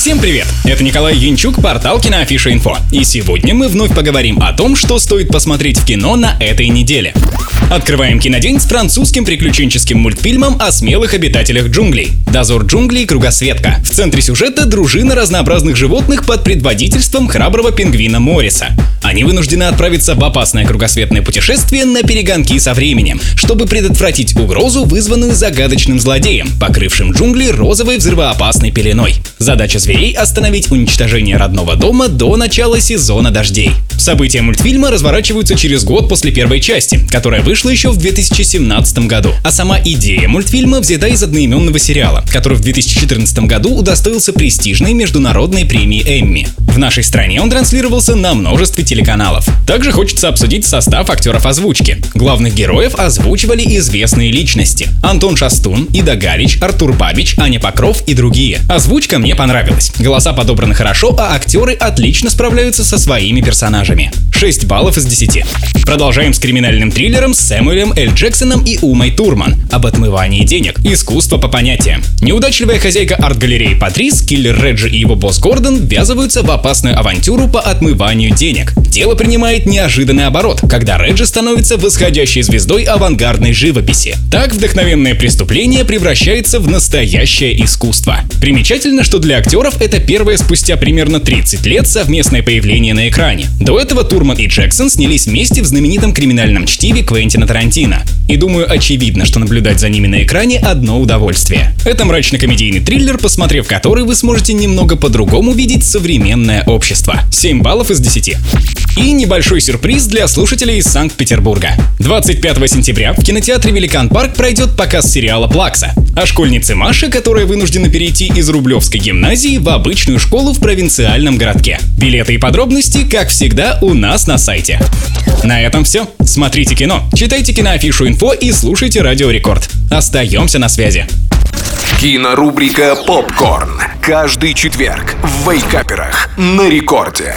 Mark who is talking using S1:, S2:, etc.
S1: Всем привет! Это Николай Янчук, портал Киноафиша Инфо. И сегодня мы вновь поговорим о том, что стоит посмотреть в кино на этой неделе. Открываем кинодень с французским приключенческим мультфильмом о смелых обитателях джунглей. Дозор джунглей Кругосветка. В центре сюжета дружина разнообразных животных под предводительством храброго пингвина Морриса. Они вынуждены отправиться в опасное кругосветное путешествие на перегонки со временем, чтобы предотвратить угрозу, вызванную загадочным злодеем, покрывшим джунгли розовой взрывоопасной пеленой. Задача зверей — остановить уничтожение родного дома до начала сезона дождей. События мультфильма разворачиваются через год после первой части, которая вышла еще в 2017 году. А сама идея мультфильма взята из одноименного сериала, который в 2014 году удостоился престижной международной премии Эмми. В нашей стране он транслировался на множестве телеканалов. Также хочется обсудить состав актеров озвучки. Главных героев озвучивали известные личности. Антон Шастун, Ида Галич, Артур Бабич, Аня Покров и другие. Озвучка мне понравилась. Голоса подобраны хорошо, а актеры отлично справляются со своими персонажами. 6 баллов из 10. Продолжаем с криминальным триллером с Сэмюэлем Эль Джексоном и Умой Турман об отмывании денег. Искусство по понятиям. Неудачливая хозяйка арт-галереи Патрис, киллер Реджи и его босс Гордон ввязываются в опасную авантюру по отмыванию денег. Дело принимает неожиданный оборот, когда Реджи становится восходящей звездой авангардной живописи. Так вдохновенное преступление превращается в настоящее искусство. Примечательно, что для актеров это первое спустя примерно 30 лет совместное появление на экране. До этого Турман и Джексон снялись вместе в знаменитом криминальном чтиве Квентина Тарантино. И думаю, очевидно, что наблюдать за ними на экране одно удовольствие. Это мрачно-комедийный триллер, посмотрев который вы сможете немного по-другому видеть современное общество. 7 баллов из 10. И небольшой сюрприз для слушателей из Санкт-Петербурга. 25 сентября в кинотеатре Великан Парк пройдет показ сериала «Плакса» о школьнице Маше, которая вынуждена перейти из Рублевской гимназии в обычную школу в провинциальном городке. Билеты и подробности, как всегда, у нас на сайте. На этом все. Смотрите кино, читайте киноафишу инфо и слушайте Радио Рекорд. Остаемся на связи.
S2: Кинорубрика «Попкорн». Каждый четверг в Вейкаперах на рекорде.